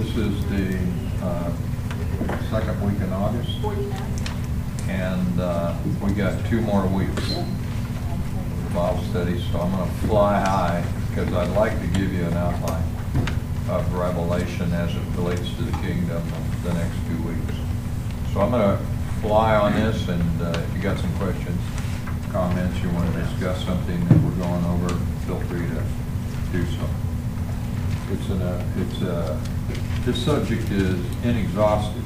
This is the uh, second week in August, 49. and uh, we got two more weeks of Bible study, so I'm gonna fly high, because I'd like to give you an outline of Revelation as it relates to the kingdom the next two weeks. So I'm gonna fly on this, and uh, if you got some questions, comments, you wanna discuss something that we're going over, feel free to do so. It's an, uh, it's, uh, this subject is inexhaustive,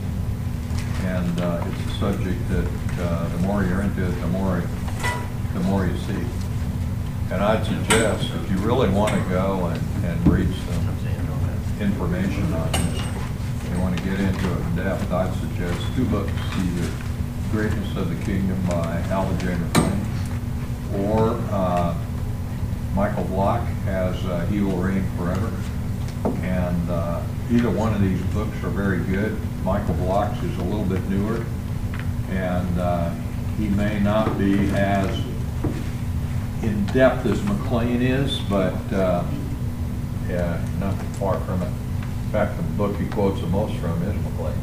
and uh, it's a subject that, uh, the more you're into it, the more, the more you see. And I'd suggest, if you really want to go and, and read some information on this, you want to get into it in depth, I'd suggest two books, either Greatness of the Kingdom by J. McClain, or uh, Michael Vlach has uh, He Will Reign Forever. And uh, either one of these books are very good. Michael Vlach's is a little bit newer, and uh, he may not be as in-depth as McClain is, but uh, yeah, not far from it. In fact, the book he quotes the most from is McClain.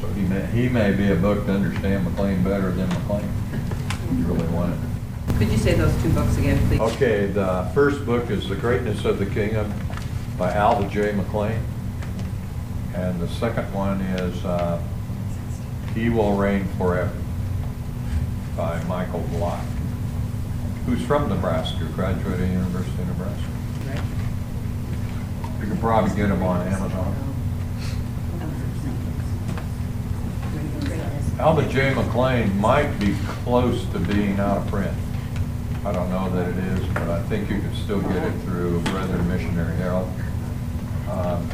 So he may, he may be a book to understand McClain better than McClain, if you really want it. Could you say those two books again, please? Okay, the first book is The Greatness of the Kingdom by Alva J. McClain. And the second one is uh, He Will Reign Forever by Michael Vlach, who's from Nebraska, graduated University of Nebraska. You can probably get them on Amazon. Albert J. McClain might be close to being out of print. I don't know that it is, but I think you can still get it through Brethren Missionary Herald. Um,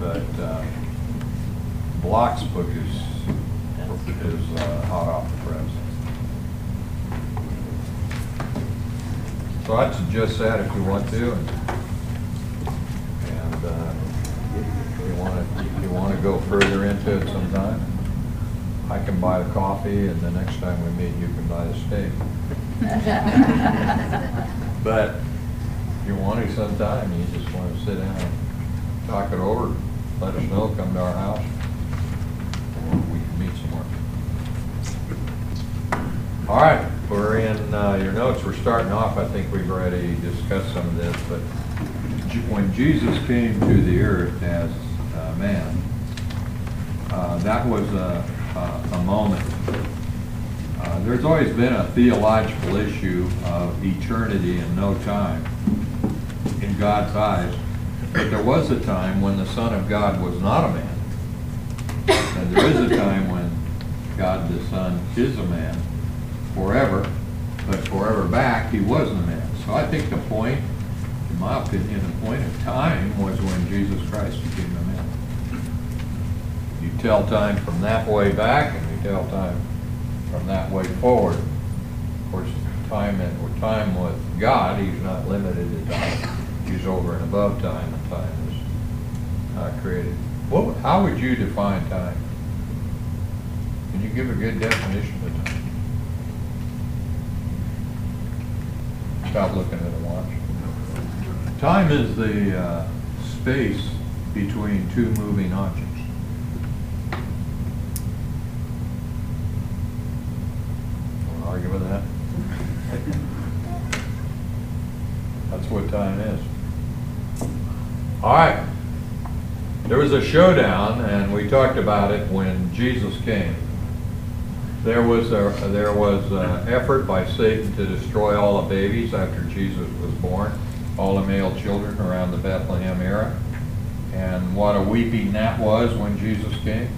But uh, Vlach's book is, is uh, hot off the press. So I'd suggest that if you want to. and- And uh, if you want to, if you want to go further into it sometime, I can buy the coffee, and the next time we meet, you can buy the steak. But if you want to sometime, you just want to sit down and talk it over, let us know, come to our house, or we can meet somewhere. All right, we're in uh, your notes, we're starting off, I think we've already discussed some of this, but when Jesus came to the earth as man, uh, that was a, a- a moment. Uh, There's always been a theological issue of eternity and no time in God's eyes, but there was a time when the Son of God was not a man. And there is a time when God the Son is a man forever, but forever back, he wasn't a man. So I think the point, in my opinion, the point of time was when Jesus Christ became a man. You tell time from that way back, and you tell time from that way forward. Of course, time and, or time with God, he's not limited to time. Over and above time, and time is uh, created. What, how would you define time? Can you give a good definition of time? Stop looking at a watch. Time is the uh, space between two moving objects. Argue with that? That's what time is. All right. There was a showdown, and we talked about it when Jesus came. There was a, there was an effort by Satan to destroy all the babies after Jesus was born, all the male children around the Bethlehem era. And what a weeping that was when Jesus came.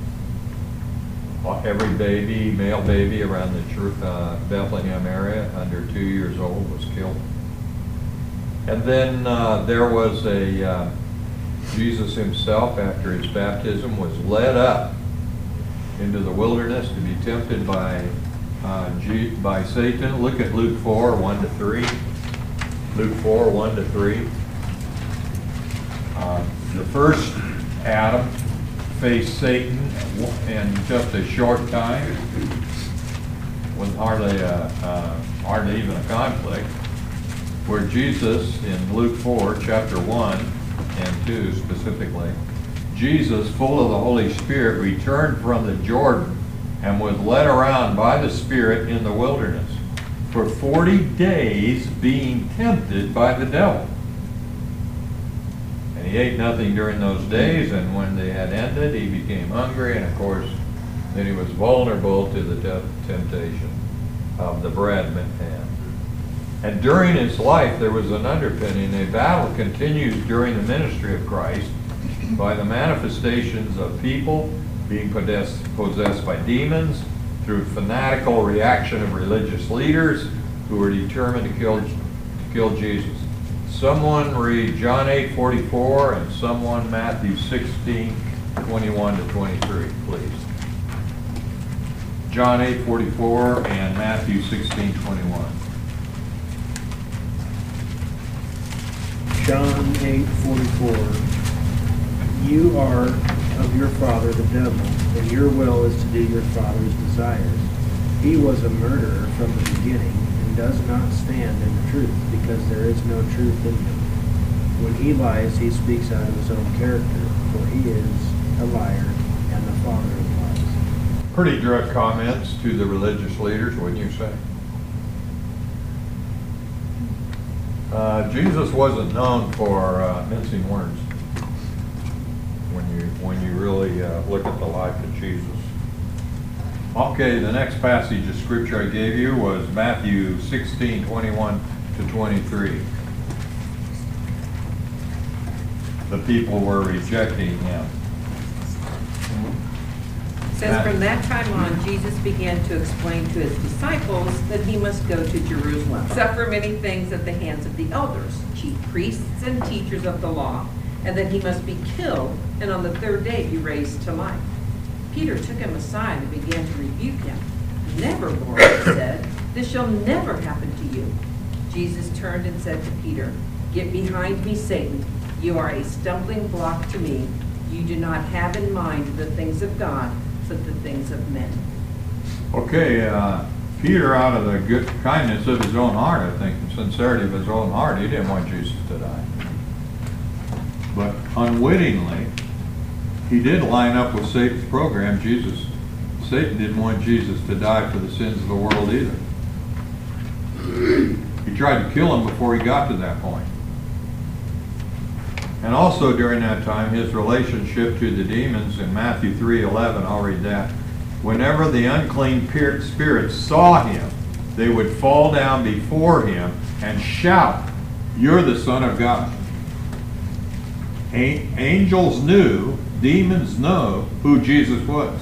Every baby, male baby around the uh, Bethlehem area under two years old was killed. And then uh, there was a, uh, Jesus himself, after his baptism, was led up into the wilderness to be tempted by, uh, G- by Satan. Look at Luke 4, 1 to 3. Luke 4, 1 to 3. Uh, The first Adam faced Satan in just a short time, with hardly, a- uh, hardly even a conflict, where Jesus, in Luke 4, chapter 1 and 2 specifically, Jesus, full of the Holy Spirit, returned from the Jordan and was led around by the Spirit in the wilderness for 40 days being tempted by the devil. And he ate nothing during those days, and when they had ended, he became hungry, and of course, then he was vulnerable to the temptation of the bread man. And during his life, there was an underpinning. A battle continues during the ministry of Christ by the manifestations of people being possessed, possessed by demons, through fanatical reaction of religious leaders who were determined to kill, to kill Jesus. Someone read John 8 44 and someone Matthew 16 21 to 23, please. John 8 44 and Matthew 16 21. John eight forty-four. You are of your father the devil, and your will is to do your father's desires. He was a murderer from the beginning, and does not stand in the truth, because there is no truth in him. When he lies, he speaks out of his own character, for he is a liar and the father of lies. Pretty direct comments to the religious leaders, wouldn't you say? Uh, Jesus wasn't known for uh, mincing words. When you when you really uh, look at the life of Jesus. Okay, the next passage of scripture I gave you was Matthew 16, 21 to 23. The people were rejecting him. Says from that time on, Jesus began to explain to his disciples that he must go to Jerusalem, suffer many things at the hands of the elders, chief priests, and teachers of the law, and that he must be killed, and on the third day be raised to life. Peter took him aside and began to rebuke him. Never, Lord, he said, this shall never happen to you. Jesus turned and said to Peter, Get behind me, Satan. You are a stumbling block to me. You do not have in mind the things of God, but the things of men. Okay, uh, Peter, out of the good kindness of his own heart, I think, sincerity of his own heart, he didn't want Jesus to die. But unwittingly, he did line up with Satan's program. Jesus, Satan didn't want Jesus to die for the sins of the world either. He tried to kill him before he got to that point. And also during that time, his relationship to the demons in Matthew 3:11, I'll read that. Whenever the unclean spirits saw him, they would fall down before him and shout, "You're the Son of God." Angels knew, demons know who Jesus was.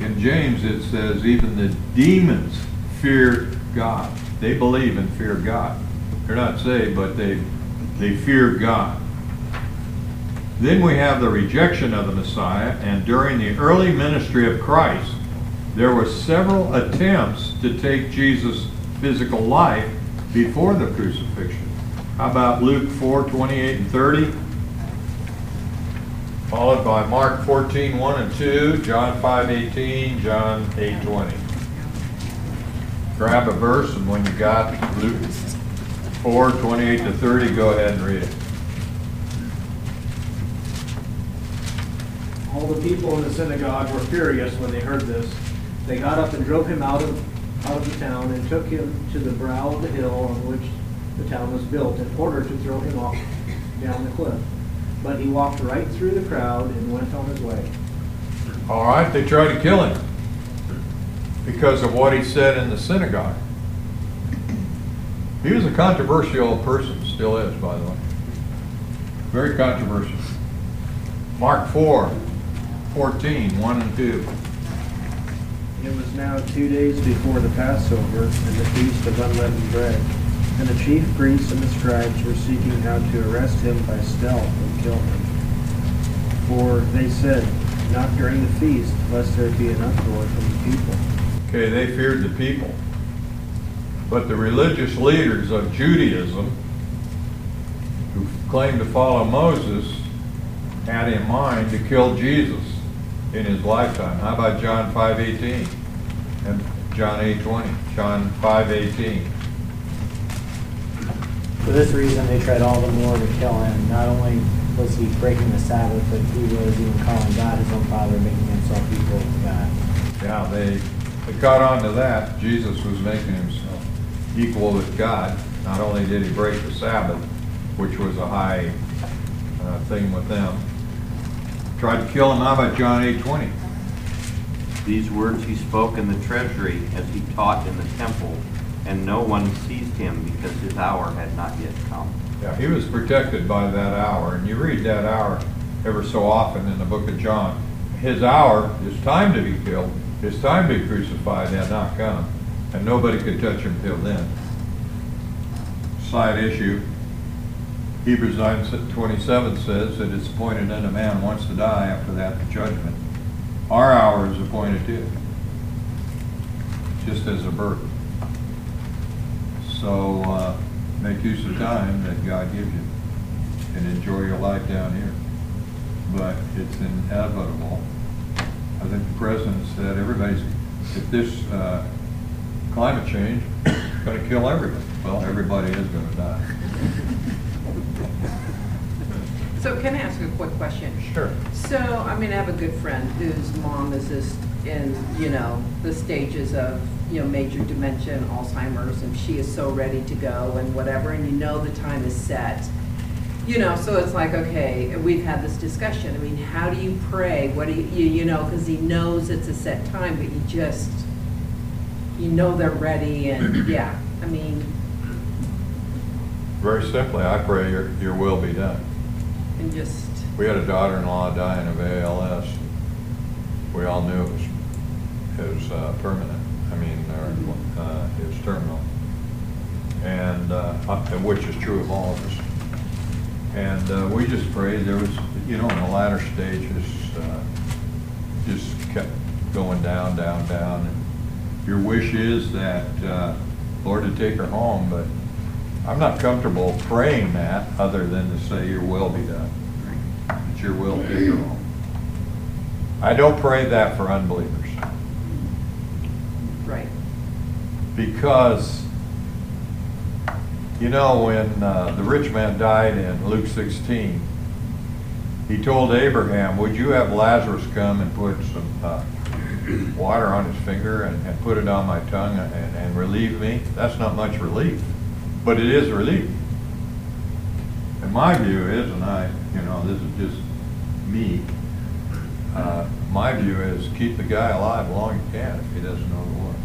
In James it says even the demons fear God. They believe and fear God. They're not saved, but they they fear God. Then we have the rejection of the Messiah, and during the early ministry of Christ, there were several attempts to take Jesus' physical life before the crucifixion. How about Luke 4, 28 and 30? Followed by Mark 14, 1 and 2, John 5, 18, John 8, 20. Grab a verse, and when you got Luke 4, 28 to 30, go ahead and read it. All the people in the synagogue were furious when they heard this. They got up and drove him out of, out of the town and took him to the brow of the hill on which the town was built in order to throw him off down the cliff. But he walked right through the crowd and went on his way. All right, they tried to kill him because of what he said in the synagogue. He was a controversial person, still is, by the way. Very controversial. Mark 4, 14, 1 and 2. It was now two days before the Passover and the feast of unleavened bread. And the chief priests and the scribes were seeking how to arrest him by stealth and kill him. For they said, Not during the feast, lest there be an uproar from the people. Okay, they feared the people. But the religious leaders of Judaism, who claimed to follow Moses, had in mind to kill Jesus in his lifetime. How about John 5:18 and John 8:20? John 5:18. For this reason, they tried all the more to kill him, not only was he breaking the Sabbath, but he was even calling God his own father, making himself equal to God. Yeah, they, they caught on to that. Jesus was making himself equal with God. Not only did he break the Sabbath, which was a high uh, thing with them, tried to kill him. How about John eight twenty? These words he spoke in the treasury as he taught in the temple, and no one seized him because his hour had not yet come. Yeah, he was protected by that hour, and you read that hour ever so often in the book of John. His hour, his time to be killed, his time to be crucified had not come, and nobody could touch him till then. Side issue, Hebrews nine twenty-seven says that it's appointed unto man once to die, after that the judgment. Our hour is appointed too, just as a birth. So, uh, make use of time that God gives you and enjoy your life down here. But it's inevitable. I think the president said everybody's, if this, uh, climate change is gonna kill everybody. Well, everybody is gonna die. So can I ask you a quick question? Sure. So, I mean, I have a good friend whose mom is just in, you know, the stages of, you know, major dementia and Alzheimer's, and she is so ready to go and whatever, and you know the time is set. You know, so it's like, okay, we've had this discussion, I mean, how do you pray? What do you, you, you know, because he knows it's a set time, but you just, you know they're ready, and, yeah, I mean, Very simply, I pray your, your will be done. and just, We had a daughter-in-law dying of ALS. We all knew it was, it was uh, permanent, I mean, or, uh, it was terminal. And, uh, uh, which is true of all of us. And uh, we just prayed, there was, you know, in the latter stages, uh, just kept going down, down, down. And Your wish is that, uh, Lord, to take her home, but I'm not comfortable praying that, other than to say, your will be done. It's your will take her home. I don't pray that for unbelievers, right. because, you know, when uh, the rich man died in Luke 16, he told Abraham, would you have Lazarus come and put some uh, water on his finger and, and put it on my tongue and, and relieve me? That's not much relief, but it is relief. And my view is, and I, you know, this is just me, uh, my view is keep the guy alive long as you can if he doesn't know the Lord.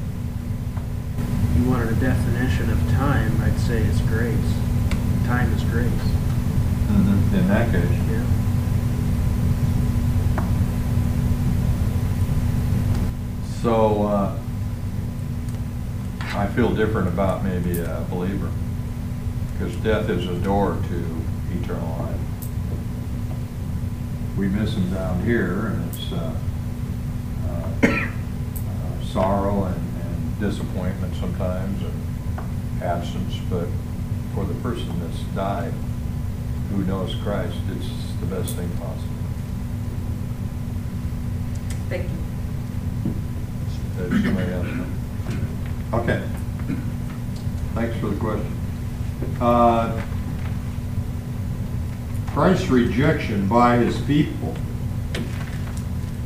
If you wanted a definition of time, I'd say it's grace. Time is grace. In that case. Yeah. So, uh, I feel different about maybe a believer, because death is a door to eternal life. We miss them down here, and it's uh, uh, uh, sorrow and and disappointment sometimes, and absence, but for the person that's died, who knows Christ, it's the best thing possible. Thank you. Somebody? Okay. Thanks for the question. Uh, Christ's rejection by his people.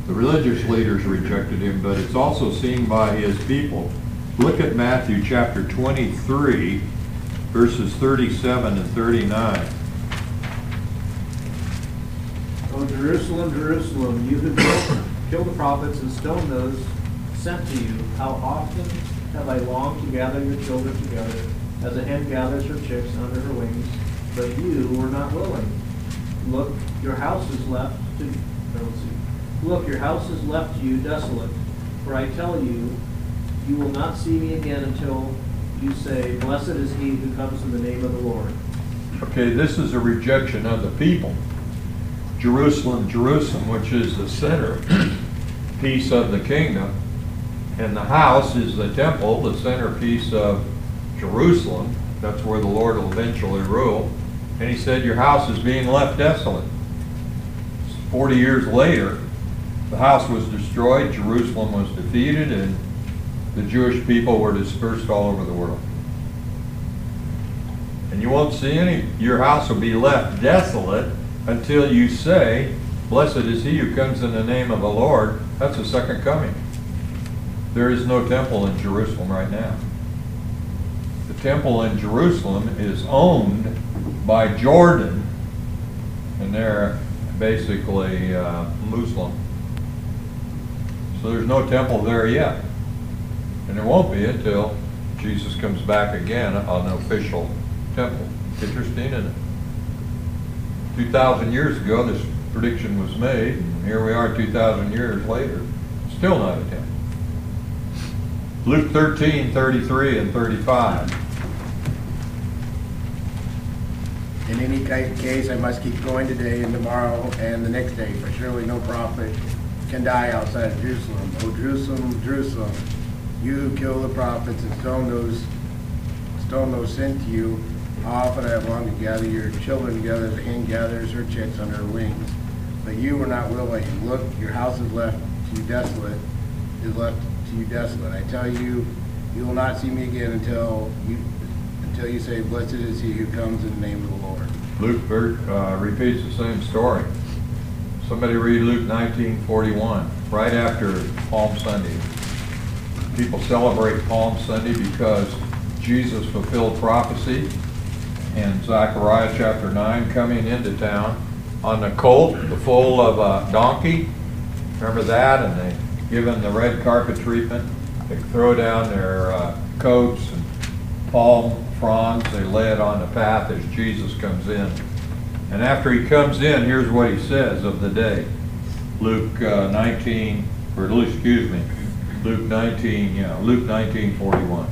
The religious leaders rejected him, but it's also seen by his people. Look at Matthew chapter 23, verses 37 and 39. Oh, Jerusalem, Jerusalem, you who kill- kill the prophets and stone those sent to you, how often have I longed to gather your children together, as a hen gathers her chicks under her wings, but you were not willing. Look, your house is left to, uh, let's see. Look, your house is left to you desolate, for I tell you, you will not see me again until you say, Blessed is he who comes in the name of the Lord. Okay, this is a rejection of the people. Jerusalem, Jerusalem, which is the center piece of the kingdom, and the house is the temple, the centerpiece of Jerusalem. That's where the Lord will eventually rule. And he said, Your house is being left desolate. Forty years later, the house was destroyed, Jerusalem was defeated, and the Jewish people were dispersed all over the world. And you won't see any, your house will be left desolate until you say, Blessed is he who comes in the name of the Lord. That's the second coming. There is no temple in Jerusalem right now. The temple in Jerusalem is owned by Jordan, and they're basically uh, Muslim. So there's no temple there yet. And there won't be until Jesus comes back again on an official temple. Interesting, isn't it? 2,000 years ago, this prediction was made, and here we are 2,000 years later, still not a temple. Luke 13, 33 and 35. In any case, I must keep going today and tomorrow and the next day, for surely no prophet can die outside of Jerusalem. O Jerusalem, Jerusalem, you who kill the prophets and stone those, stone those sent to you, how often I have longed to gather your children together as a hen gathers her chicks under her wings. But you were not willing. Look, your house is left to you desolate, is left you desolate. I tell you, you will not see me again until you, until you say, blessed is he who comes in the name of the Lord. Luke ver- uh, repeats the same story. Somebody read Luke 19:41, right after Palm Sunday. People celebrate Palm Sunday because Jesus fulfilled prophecy in Zechariah chapter 9, coming into town on the colt, the foal of a donkey. Remember that? And they give him the red carpet treatment. They throw down their uh, coats and palm fronds. They lay it on the path as Jesus comes in. And after he comes in, here's what he says of the day. Luke uh, 19, or Luke, excuse me, Luke 19, yeah, Luke 19, 41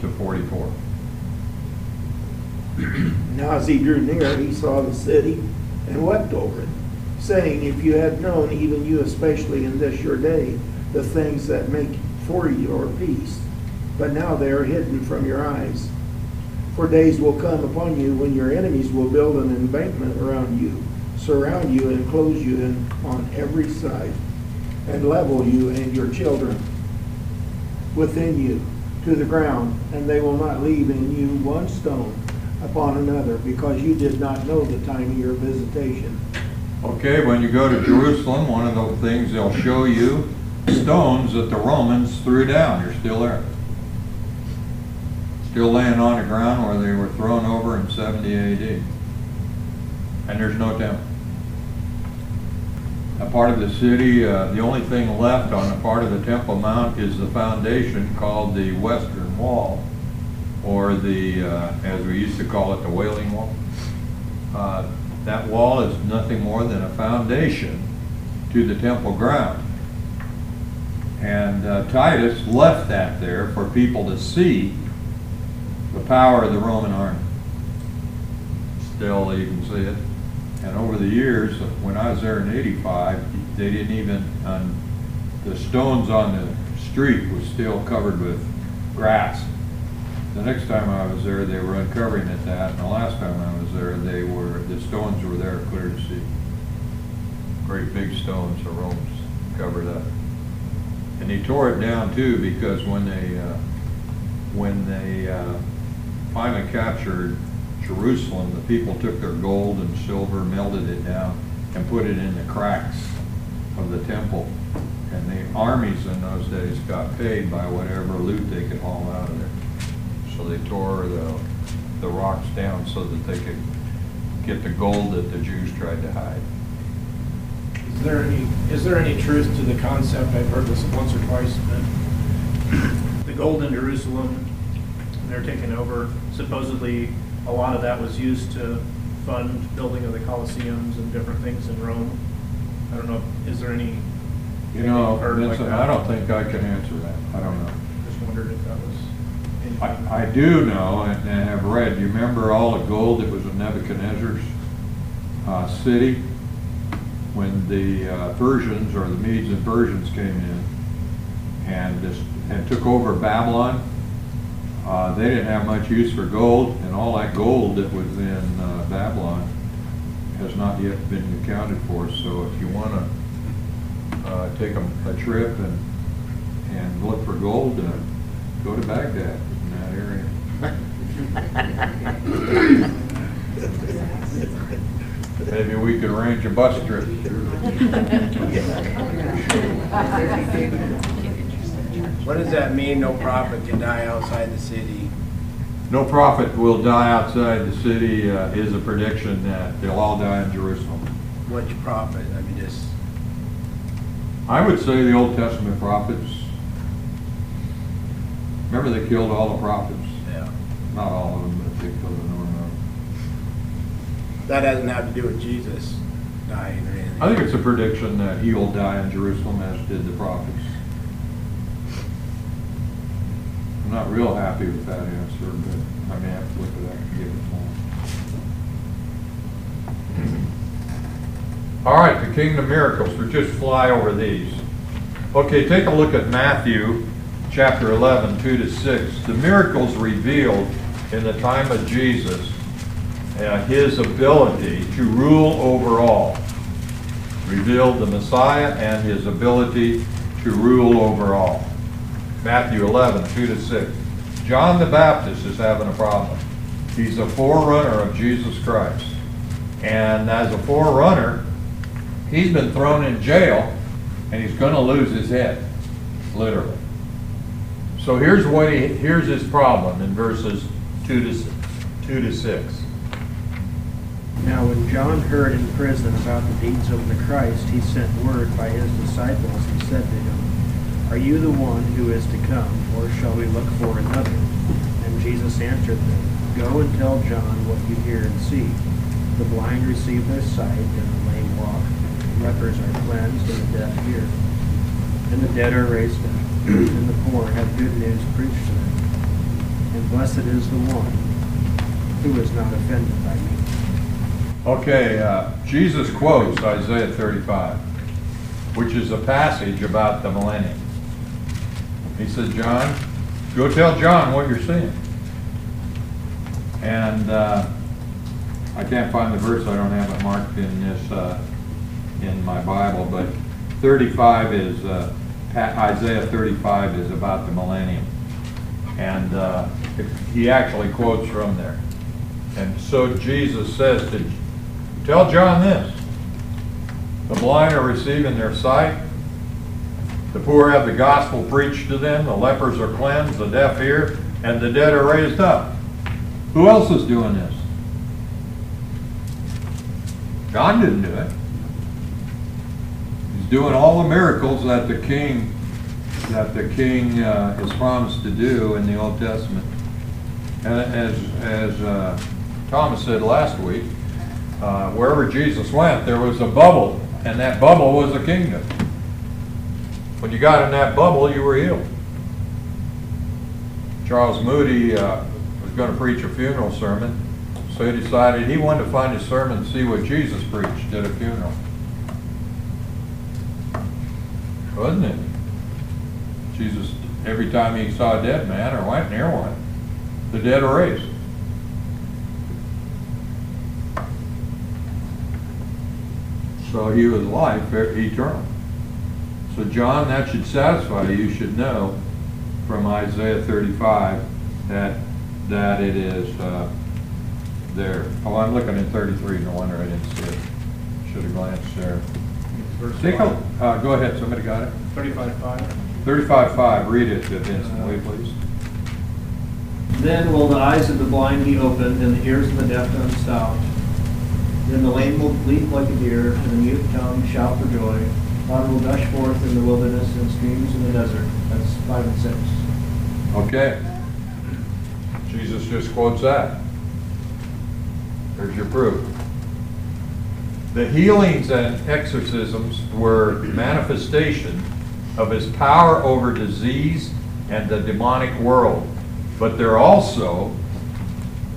to 44. Now as he drew near, he saw the city and wept over it, saying, If you had known, even you especially in this your day, the things that make for your peace, but now they are hidden from your eyes. For days will come upon you when your enemies will build an embankment around you, surround you and close you in on every side, and level you and your children within you to the ground, and they will not leave in you one stone upon another, because you did not know the time of your visitation. Okay, when you go to Jerusalem, one of the things they'll show you, stones that the Romans threw down, you're still there. Still laying on the ground where they were thrown over in 70 AD. And there's no temple. A part of the city, uh, the only thing left on a part of the Temple Mount is the foundation called the Western Wall, or the, uh, as we used to call it, the Wailing Wall. Uh, That wall is nothing more than a foundation to the temple ground. And uh, Titus left that there for people to see the power of the Roman army. Still, you can see it. And over the years, when I was there in eighty-five, they didn't even, on, the stones on the street was still covered with grass. The next time I was there, they were uncovering it that, and the last time I was there, they were, the stones were there clear to see. Great big stones, the Romans covered up. And he tore it down too, because when they, uh, when they uh, finally captured Jerusalem, the people took their gold and silver, melted it down, and put it in the cracks of the temple. And the armies in those days got paid by whatever loot they could haul out of there. So they tore the, the rocks down so that they could get the gold that the Jews tried to hide. Is there any, is there any truth to the concept, I've heard this once or twice, that the gold in Jerusalem, they're taking over, supposedly a lot of that was used to fund building of the Colosseums and different things in Rome? I don't know, is there any, You know, Anything like Vincent. I don't think I can answer that. I don't know. just wondered if that was anything? I, do know and have read, you remember all the gold that was in Nebuchadnezzar's uh, city? When the uh, Persians, or the Medes and Persians came in and this, and took over Babylon, uh, they didn't have much use for gold, and all that gold that was in uh, Babylon has not yet been accounted for. So if you want to uh, take a, a trip and, and look for gold, uh, go to Baghdad area. Maybe we could arrange a bus trip. What does that mean, no prophet can die outside the city? No prophet will die outside the city uh, is a prediction that they'll all die in Jerusalem. Which prophet? I mean, just, I would say the Old Testament prophets. Remember they killed all the prophets? yeah. Not all of them, but they killed a number of them. That doesn't have to do with Jesus dying or anything. I think it's a prediction that he will die in Jerusalem as did the prophets. I'm not real happy with that answer, but I may have to look at that and give it to him. All right, the kingdom miracles, we just fly over these. Okay, take a look at Matthew chapter 11, 2 to 6. The miracles revealed in the time of Jesus, uh, his ability to rule over all revealed the Messiah and his ability to rule over all. Matthew 11, 2 to 6. John the Baptist is having a problem. He's a forerunner of Jesus Christ. And as a forerunner, he's been thrown in jail and he's going to lose his head, literally. So here's what he, here's his problem in verses 2 to, 2 to 6. Now when John heard in prison about the deeds of the Christ, he sent word by his disciples and said to him, Are you the one who is to come, or shall we look for another? And Jesus answered them, Go and tell John what you hear and see. The blind receive their sight, and the lame walk. Lepers are cleansed, and the deaf hear. And the dead are raised up, and the poor have good news preached to them. And blessed is the one who is not offended by me. Okay, uh, Jesus quotes Isaiah 35, which is a passage about the millennium. He says, John, go tell John what you're seeing. And uh, I can't find the verse, I don't have it marked in this, uh, in my Bible, but 35 is, uh, Isaiah 35 is about the millennium. And uh, he actually quotes from there. And so Jesus says to, tell John this. The blind are receiving their sight. The poor have the gospel preached to them. The lepers are cleansed, the deaf hear, and the dead are raised up. Who else is doing this? John didn't do it. Doing all the miracles that the king, that the king uh, is promised to do in the Old Testament. As, as uh, Thomas said last week, uh, wherever Jesus went, there was a bubble, and that bubble was a kingdom. When you got in that bubble, you were healed. Charles Moody uh, was going to preach a funeral sermon, so he decided he wanted to find a sermon and see what Jesus preached at a funeral. Wasn't it? Jesus, every time he saw a dead man or went near one, the dead are raised. So he was life eternal. So John, that should satisfy you. You should know from Isaiah 35 that that it is uh, there. Oh, I'm looking at 33. No wonder I didn't see it. Should have glanced there. Take a, uh, go ahead. Somebody got it. Thirty-five five. 35.5. Read it, Vince, will you please? Then will the eyes of the blind be opened, and the ears of the deaf unstopped. Then the lame will leap like a deer, and the mute tongue shout for joy. Water will gush forth in the wilderness and streams in the desert. That's five and six. Okay. Jesus just quotes that. There's your proof. The healings and exorcisms were manifestation of his power over disease and the demonic world. But they're also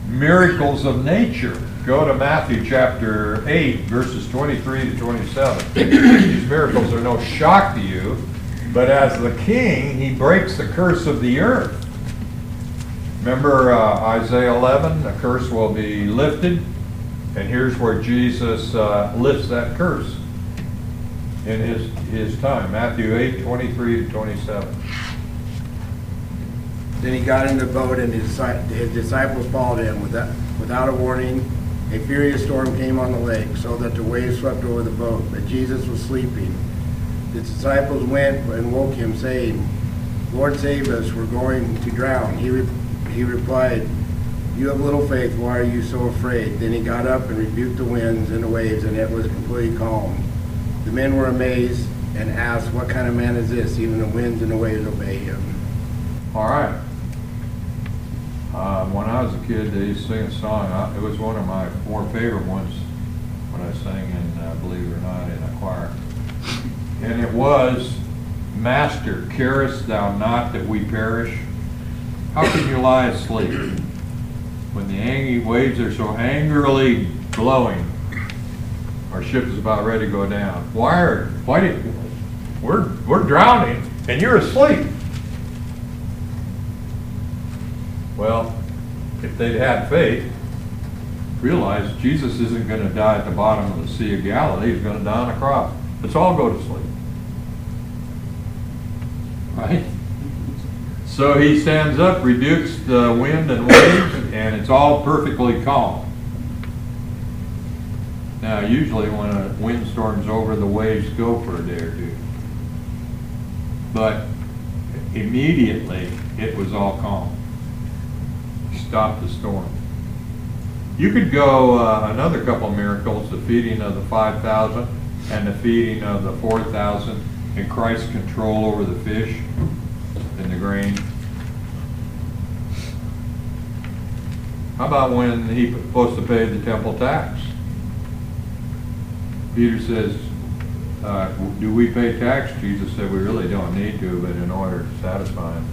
miracles of nature. Go to Matthew chapter 8, verses 23 to 27. These miracles are no shock to you, but as the king, he breaks the curse of the earth. Remember uh, Isaiah 11, the curse will be lifted, and here's where Jesus uh, lifts that curse in his, his time. Matthew 8, 23 to 27. Then he got in the boat and his, his disciples followed him without, without a warning. A furious storm came on the lake, so that the waves swept over the boat, but Jesus was sleeping. The disciples went and woke him, saying, Lord, save us, we're going to drown. He, re- he replied, You have little faith, why are you so afraid? Then he got up and rebuked the winds and the waves, and it was completely calm. The men were amazed and asked, What kind of man is this? Even the winds and the waves obey him. All right. Uh, when I was a kid, they used to sing a song. I- It was one of my more favorite ones when I sang in, uh, believe it or not, in a choir. And it was, Master, carest thou not that we perish? How can you lie asleep when the angry waves are so angrily blowing? Our ship is about ready to go down. Why are, why did, we're, we're drowning and you're asleep. Well, if they'd had faith, realized Jesus isn't going to die at the bottom of the Sea of Galilee, he's going to die on a cross. Let's all go to sleep. Right? So he stands up, rebukes the wind and waves, and it's all perfectly calm. Now, usually when a windstorm's over, the waves go for a day or two. But immediately, it was all calm. Stopped the storm. You could go uh, another couple miracles, the feeding of the 5,000 and the feeding of the 4,000, and Christ's control over the fish and the grain. How about when he was supposed to pay the temple tax? Peter says, uh, do we pay tax? Jesus said, we really don't need to, but in order to satisfy him,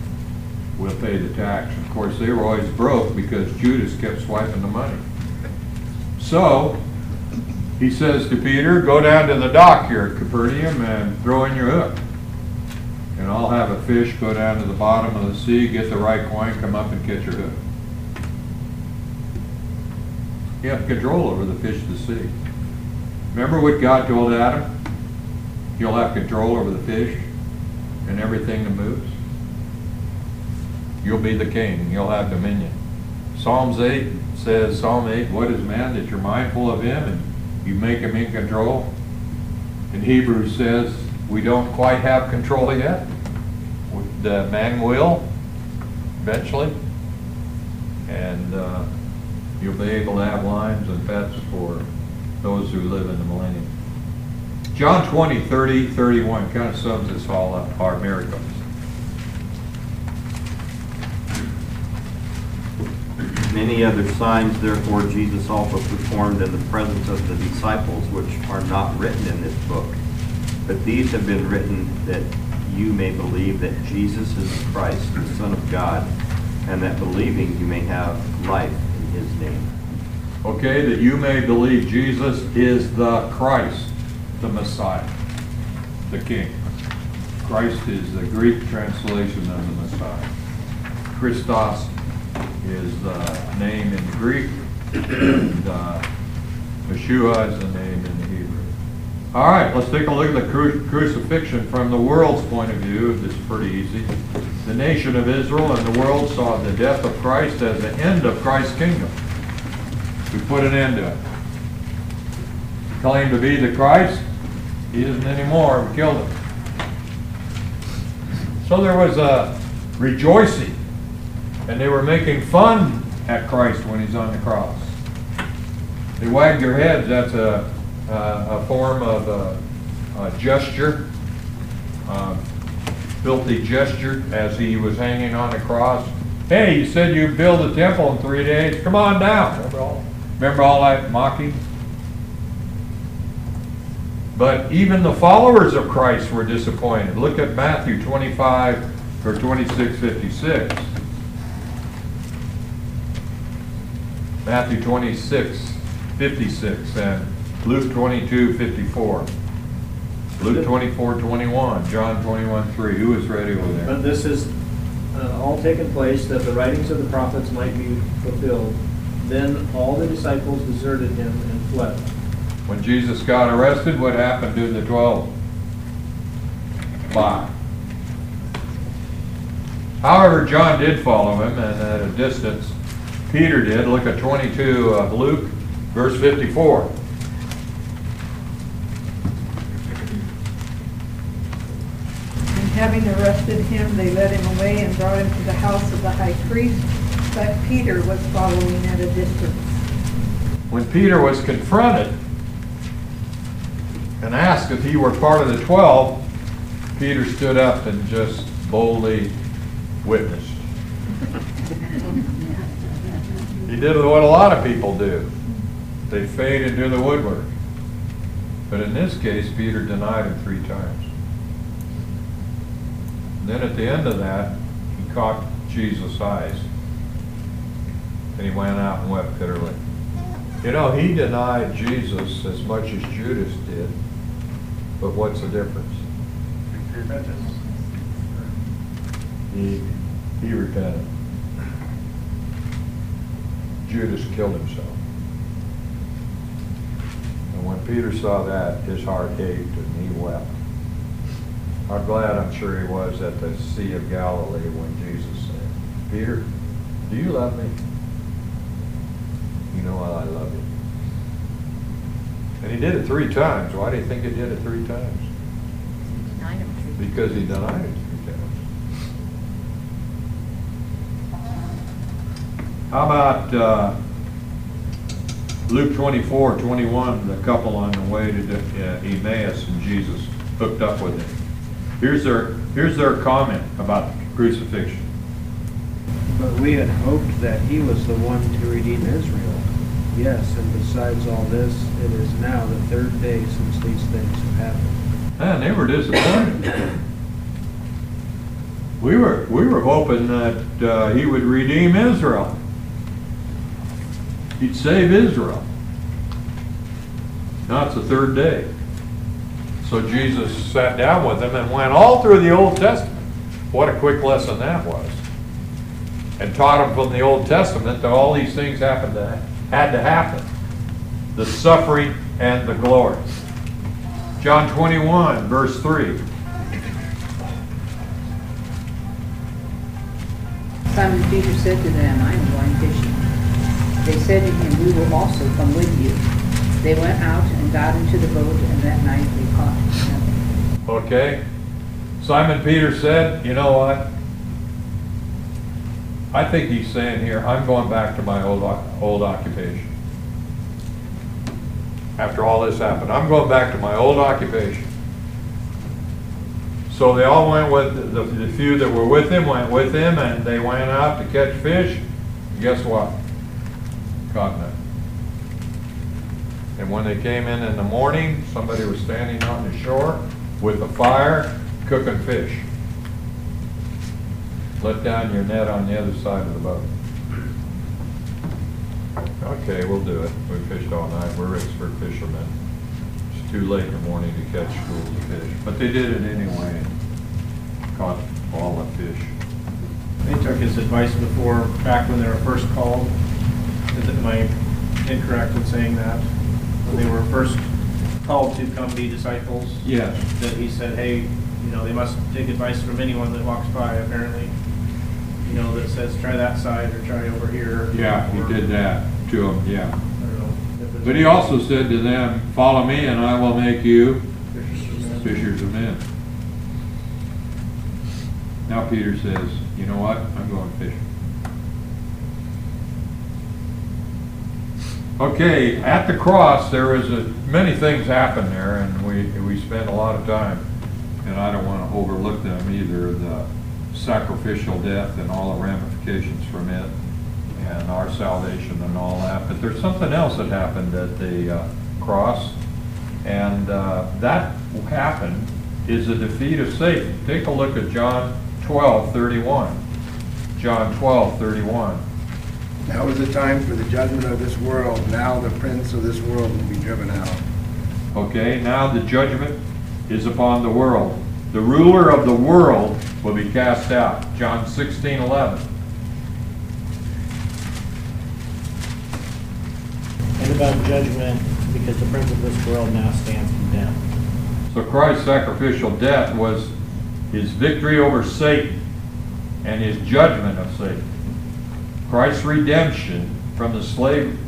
we'll pay the tax. Of course, they were always broke because Judas kept swiping the money. So, he says to Peter, go down to the dock here at Capernaum and throw in your hook. And I'll have a fish go down to the bottom of the sea, get the right coin, come up and catch your hook. Have control over the fish of the sea. Remember what God told Adam? You'll have control over the fish and everything that moves. You'll be the king. You'll have dominion. Psalms 8 says, Psalm 8, what is man that you're mindful of him and you make him in control? And Hebrews says, we don't quite have control yet. The man will eventually. And uh, you'll be able to have lions and pets for those who live in the millennium. John 20, 30, 31 kind of sums this all up, our miracles. Many other signs therefore Jesus also performed in the presence of the disciples, which are not written in this book. But these have been written that you may believe that Jesus is Christ, the Son of God, and that believing you may have life his name. Okay, that you may believe Jesus is the Christ, the Messiah, the King. Christ is the Greek translation of the Messiah. Christos is the name in Greek, and uh, Yeshua is the name in Hebrew. All right, let's take a look at the cru- crucifixion from the world's point of view. This is pretty easy. The nation of Israel and the world saw the death of Christ as the end of Christ's kingdom. We put an end to it. Claimed to be the Christ, he isn't anymore. We killed him. So there was a rejoicing, and they were making fun at Christ when he's on the cross. They wagged their heads. That's a, a, a form of a, a gesture, uh, filthy gesture, as he was hanging on the cross. Hey, you said you'd build a temple in three days. Come on down. Remember all, remember all that mocking? But even the followers of Christ were disappointed. Look at Matthew 25 or 26, 56. Matthew 26, 56, and Luke 22, 54. Luke 24, 21, John 21, 3. Who is ready over there? But this is uh, all taken place that the writings of the prophets might be fulfilled. Then all the disciples deserted him and fled. When Jesus got arrested, what happened to the 12? Bye. However, John did follow him, and at a distance, Peter did. Look at 22 of Luke, Verse 54. And having arrested him, they led him away and brought him to the house of the high priest, but Peter was following at a distance. When Peter was confronted and asked if he were part of the twelve, Peter stood up and just boldly witnessed. He did what a lot of people do. They fade into the woodwork. But in this case, Peter denied him three times. Then at the end of that, he caught Jesus' eyes. And he went out and wept bitterly. You know, he denied Jesus as much as Judas did, but what's the difference? He, he repented. Judas killed himself. And when Peter saw that, his heart ached and he wept. How glad I'm sure he was at the Sea of Galilee when Jesus said, Peter, do you love me? You know I love you. And he did it three times. Why do you think he did it three times? Because he denied it three times. How about uh, Luke 24, 21, the couple on the way to uh, Emmaus and Jesus hooked up with him. Here's their, here's their comment about crucifixion. But we had hoped that he was the one to redeem Israel. Yes, and besides all this, it is now the third day since these things have happened. Man, they were disappointed. We were, we were hoping that uh, he would redeem Israel. He'd save Israel. Now it's the third day. So Jesus sat down with them and went all through the Old Testament. What a quick lesson that was. And taught them from the Old Testament that all these things happened to, had to happen. The suffering and the glory. John 21, verse 3. Simon Peter said to them, I am going fishing. They said to him, We will also come with you. They went out and got into the boat, and that night they caught nothing. Okay? Simon Peter said, you know what? I think he's saying here, I'm going back to my old, old occupation. After all this happened, I'm going back to my old occupation. So they all went with, the, the few that were with him went with him, and they went out to catch fish. Guess what? Caught none. And when they came in in the morning, somebody was standing on the shore with a fire cooking fish. Let down your net on the other side of the boat. Okay, we'll do it. We fished all night. We're expert fishermen. It's too late in the morning to catch schools of fish. But they did it anyway and caught all the fish. They took his advice before, back when they were first called. Am I incorrect in saying that? When they were first called to come be disciples? Yes. That he said, hey, you know, they must take advice from anyone that walks by, apparently. You know, that says, try that side or try over here. Yeah, he did that to them, yeah. Know. But he also said to them, follow me and I will make you fishers of men. Now Peter says, you know what, I'm going fishing. Okay, at the cross, there is a, many things happen there, and we, we spent a lot of time, and I don't want to overlook them either, the sacrificial death and all the ramifications from it, and our salvation and all that, but there's something else that happened at the uh, cross, and uh, that happened is the defeat of Satan. Take a look at John 12, 31. John 12, 31. Now is the time for the judgment of this world. Now the prince of this world will be driven out. Okay, now the judgment is upon the world. The ruler of the world will be cast out. John 16, 11. And about judgment, because the prince of this world now stands condemned. So Christ's sacrificial death was his victory over Satan and his judgment of Satan. Christ's redemption from the slave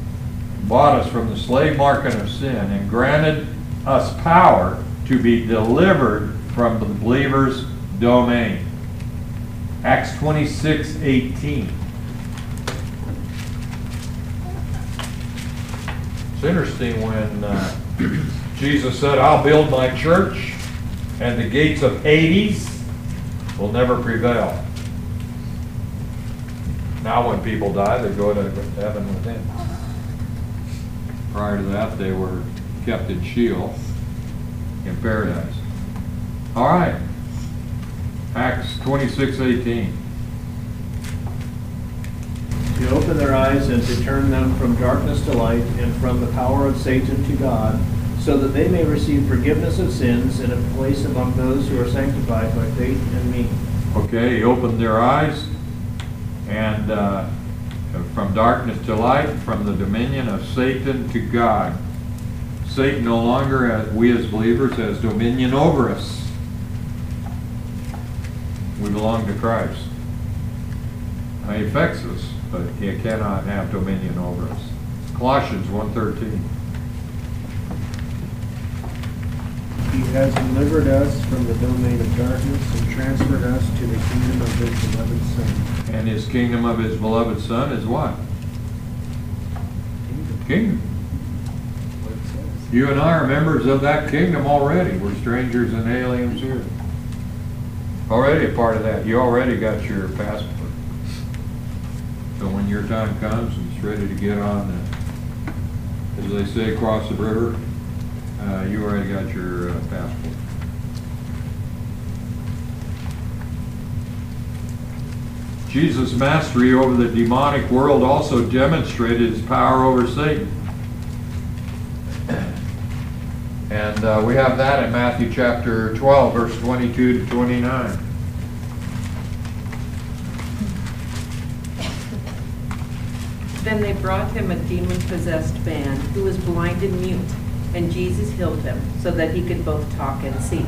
bought us from the slave market of sin and granted us power to be delivered from the believer's domain. Acts 26, 18. It's interesting when uh, Jesus said, I'll build my church and the gates of Hades will never prevail. Now when people die, they go to heaven with him. Prior to that, they were kept in Sheol, in paradise. All right. Acts 26, 18. To open their eyes and to turn them from darkness to light and from the power of Satan to God, so that they may receive forgiveness of sins and a place among those who are sanctified by faith in me. Okay, he opened their eyes and uh, from darkness to light, from the dominion of Satan to God. Satan no longer, as we as believers, has dominion over us. We belong to Christ. Now, He affects us, but he cannot have dominion over us. Colossians 1.13. He has delivered us from the domain of darkness and transferred us to the kingdom of his beloved Son. And his kingdom of his beloved Son is what? Kingdom. What it. You and I are members of that kingdom already. We're strangers and aliens here. Already a part of that. You already got your passport. So when your time comes and it's ready to get on, the, as they say, across the river, uh, you already got your uh, passport. Jesus' mastery over the demonic world also demonstrated his power over Satan. And uh, we have that in Matthew chapter 12, verse 22 to 29. Then they brought him a demon-possessed man who was blind and mute, and Jesus healed him, so that he could both talk and see.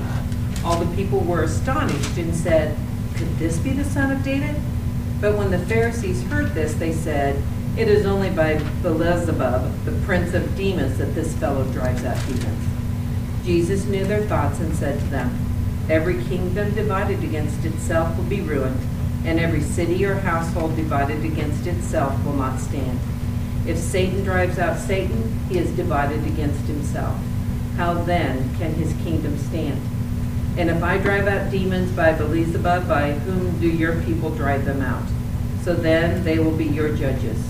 All the people were astonished and said, Could this be the son of David? But when the Pharisees heard this, they said, It is only by Beelzebub, the prince of demons, that this fellow drives out demons. Jesus knew their thoughts and said to them, Every kingdom divided against itself will be ruined, and every city or household divided against itself will not stand. If Satan drives out Satan, he is divided against himself. How then can his kingdom stand? And if I drive out demons by Beelzebub, by whom do your people drive them out? So then they will be your judges.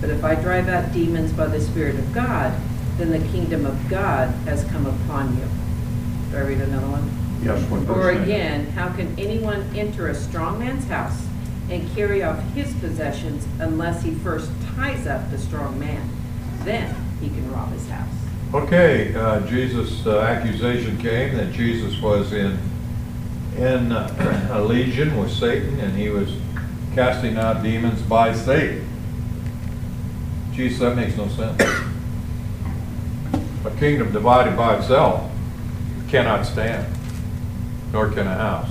But if I drive out demons by the Spirit of God, then the kingdom of God has come upon you. Do I read another one? Yes, what Or again, how can anyone enter a strong man's house and carry off his possessions unless he first ties up the strong man? Then he can rob his house. Okay, uh, Jesus' uh, accusation came that Jesus was in in uh, a legion with Satan and he was casting out demons by Satan. Jesus, that makes no sense. A kingdom divided by itself cannot stand, nor can a house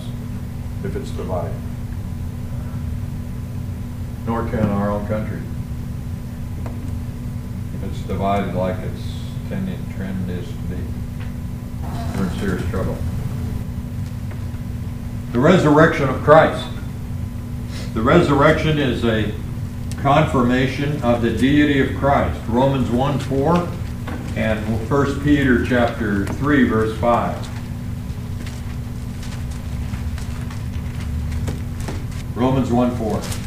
if it's divided. Nor can our own country. It's divided like its tending trend is to be. We're in serious trouble. The resurrection of Christ. The resurrection is a confirmation of the deity of Christ. Romans 1 4 and 1 Peter chapter 3 verse 5. Romans 1 4.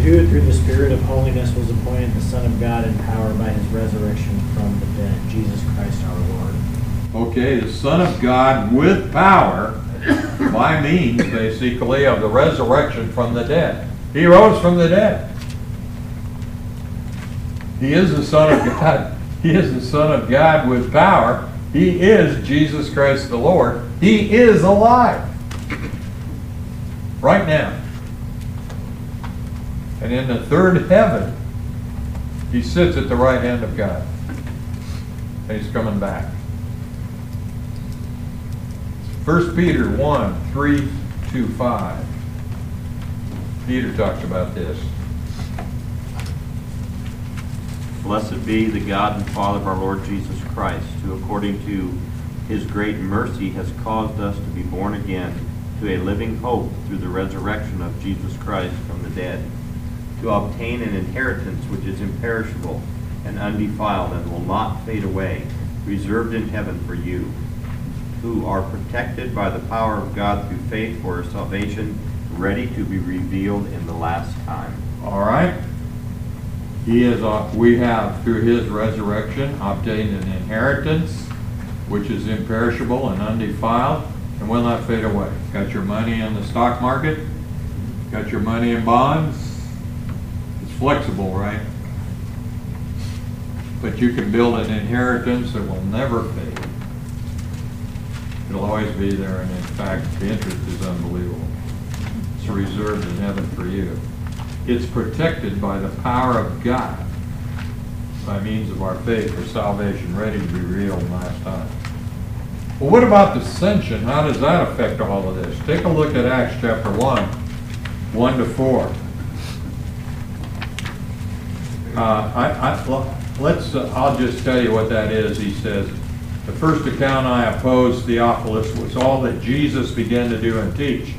Who through the Spirit of holiness was appointed the Son of God in power by his resurrection from the dead, Jesus Christ our Lord. Okay, the Son of God with power by means, basically, of the resurrection from the dead. He rose from the dead. He is the Son of God. He is the Son of God with power. He is Jesus Christ the Lord. He is alive. Right now. And in the third heaven, he sits at the right hand of God. And he's coming back. 1 Peter 1, 3 to 5. Peter talks about this. Blessed be the God and Father of our Lord Jesus Christ, who according to his great mercy has caused us to be born again to a living hope through the resurrection of Jesus Christ from the dead, to obtain an inheritance which is imperishable and undefiled and will not fade away, reserved in heaven for you, who are protected by the power of God through faith for salvation, ready to be revealed in the last time. All right? He is, uh, we have through his resurrection obtained an inheritance which is imperishable and undefiled and will not fade away. Got your money in the stock market? Got your money in bonds? Flexible, right? But you can build an inheritance that will never fade. It'll always be there, and in fact, the interest is unbelievable. It's reserved in heaven for you. It's protected by the power of God by means of our faith for salvation, ready to be revealed last time. Well, what about dissension? How does that affect all of this? Take a look at Acts chapter 1, 1 to 4. Uh, I, I, well, let's, uh, I'll just tell you what that is. He says, the first account I opposed, Theophilus, was all that Jesus began to do and teach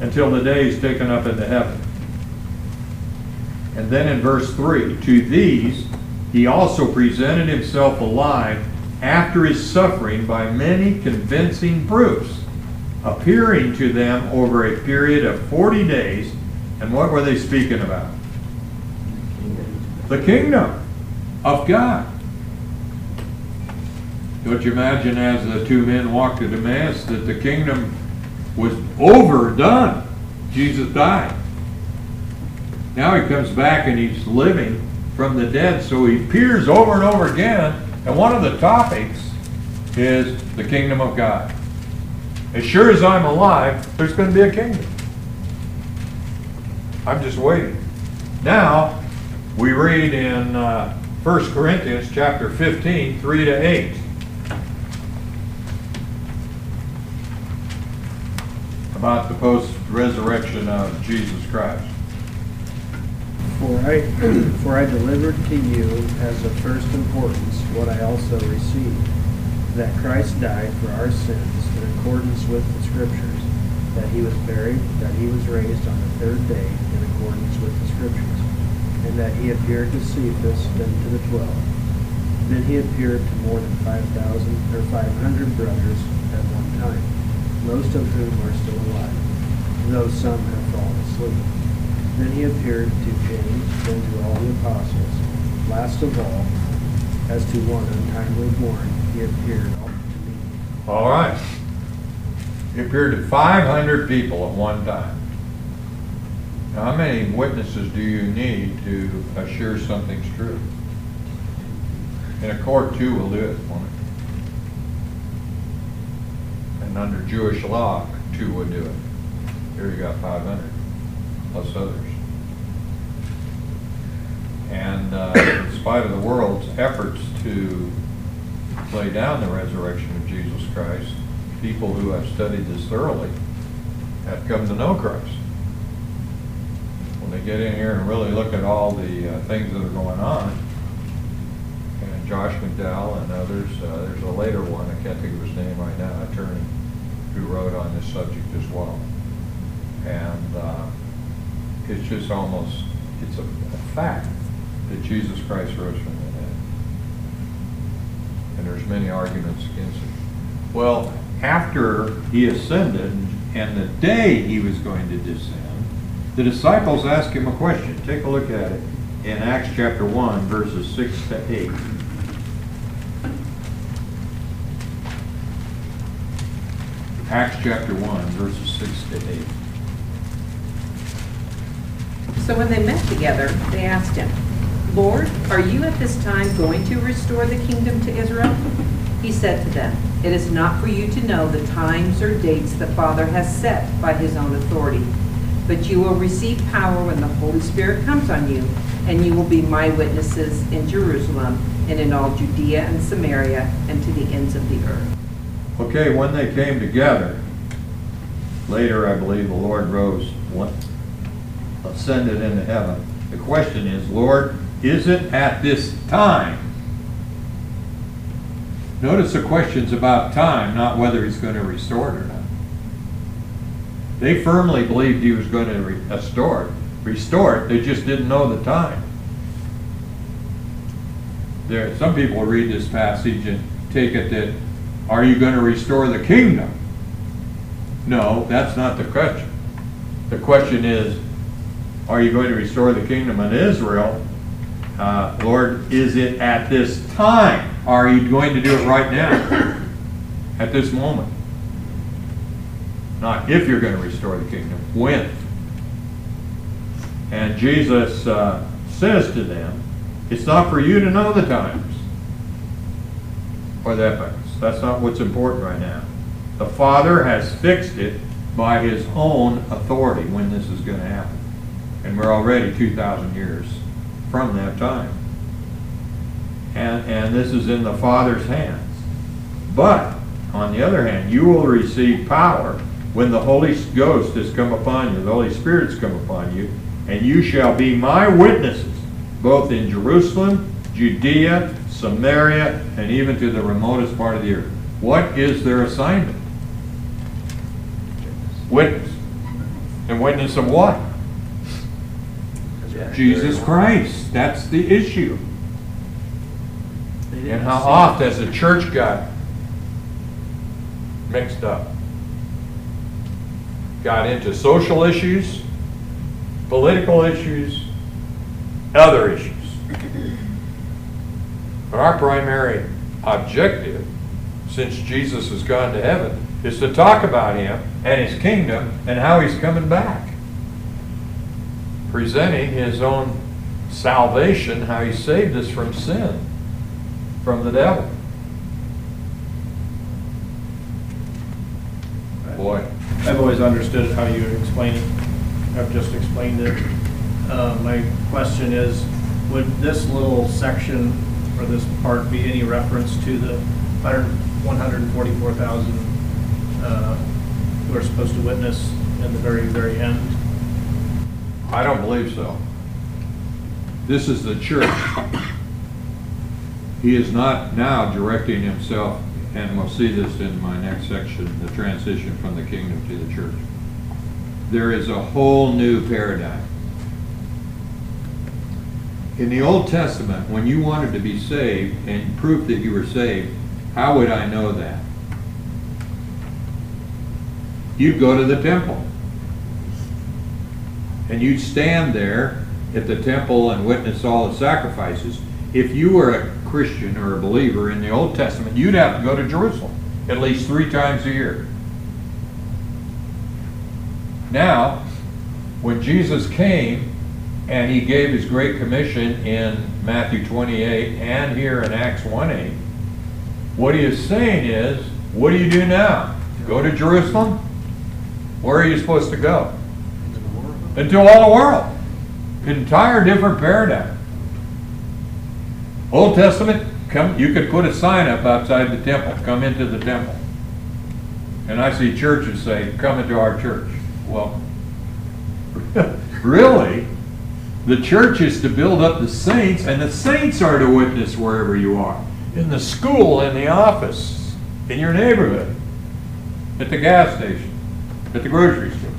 until the day he's taken up into heaven. And then in verse 3, to these he also presented himself alive after his suffering by many convincing proofs, appearing to them over a period of 40 days. And what were they speaking about? The kingdom of God. Don't you imagine as the two men walked to Emmaus that the kingdom was overdone? Jesus died. Now he comes back and he's living from the dead, so he appears over and over again. And one of the topics is the kingdom of God. As sure as I'm alive, there's going to be a kingdom. I'm just waiting. Now, we read in uh, 1 Corinthians chapter 15, 3 to 8. About the post-resurrection of Jesus Christ. For I, for I delivered to you as of first importance what I also received, that Christ died for our sins in accordance with the Scriptures, that he was buried, that he was raised on the third day in accordance with the Scriptures, and that he appeared to Cephas, then to the twelve. Then he appeared to more than five thousand or five hundred brothers at one time, most of whom are still alive, though some have fallen asleep. Then he appeared to James, then to all the apostles. Last of all, as to one untimely born, he appeared to me. All right. He appeared to 500 people at one time. Now, how many witnesses do you need to assure something's true? In a court, two will do it, won't it? And under Jewish law, two would do it. Here you got 500, plus others. And uh, in spite of the world's efforts to lay down the resurrection of Jesus Christ, people who have studied this thoroughly have come to know Christ. They get in here and really look at all the uh, things that are going on, and Josh McDowell and others, uh, there's a later one, I can't think of his name right now, attorney, who wrote on this subject as well. And uh, it's just almost, it's a, a fact that Jesus Christ rose from the dead. And there's many arguments against it. Well, after he ascended and the day he was going to descend, the disciples ask him a question. Take a look at it in Acts chapter 1, verses 6 to 8. Acts chapter 1, verses 6 to 8. So when they met together, they asked him, Lord, are you at this time going to restore the kingdom to Israel? He said to them, It is not for you to know the times or dates the Father has set by his own authority, but you will receive power when the Holy Spirit comes on you, and you will be my witnesses in Jerusalem and in all Judea and Samaria and to the ends of the earth. Okay, when they came together, later I believe the Lord rose, what, ascended into heaven. The question is, Lord, is it at this time? Notice the question's about time, not whether he's going to restore it or not. They firmly believed he was going to re- restore it, restore it, they just didn't know the time. There, some people read this passage and take it that, are you going to restore the kingdom? No, that's not the question. The question is, are you going to restore the kingdom in Israel? Uh, Lord, is it at this time? Are you going to do it right now? At this moment? Not if you're going to restore the kingdom, when? And Jesus uh, says to them, it's not for you to know the times or the epochs. That's not what's important right now. The Father has fixed it by his own authority when this is going to happen. And we're already 2,000 years from that time. And, and this is in the Father's hands. But, on the other hand, you will receive power when the Holy Ghost has come upon you, the Holy Spirit's come upon you, and you shall be my witnesses, both in Jerusalem, Judea, Samaria, and even to the remotest part of the earth. What is their assignment? Witness. And witness of what? Jesus Christ. That's the issue. And how oft has the church got mixed up? Got into social issues, political issues, other issues. But our primary objective, since Jesus has gone to heaven, is to talk about him and his kingdom and how he's coming back. Presenting his own salvation, how he saved us from sin, from the devil. Boy, I've always understood how you explain it. I've just explained it. Uh, My question is, would this little section or this part be any reference to the 144,000 uh, who are supposed to witness at the very, very end? I don't believe so. This is the church. He is not now directing himself, and we'll see this in my next section, the transition from the kingdom to the church. There is a whole new paradigm. In the Old Testament, when you wanted to be saved and proof that you were saved, how would I know that? You'd go to the temple. And you'd stand there at the temple and witness all the sacrifices. If you were a Christian or a believer in the Old Testament, you'd have to go to Jerusalem at least three times a year. Now, when Jesus came and he gave his great commission in Matthew 28 and here in Acts 1 8, what he is saying is, what do you do now? Go to Jerusalem? Where are you supposed to go? Into all the world. Entire different paradigm. Old Testament, come, you could put a sign up outside the temple, come into the temple. And I see churches say, come into our church. Well, really? The church is to build up the saints, and the saints are to witness wherever you are. In the school, in the office, in your neighborhood, at the gas station, at the grocery store.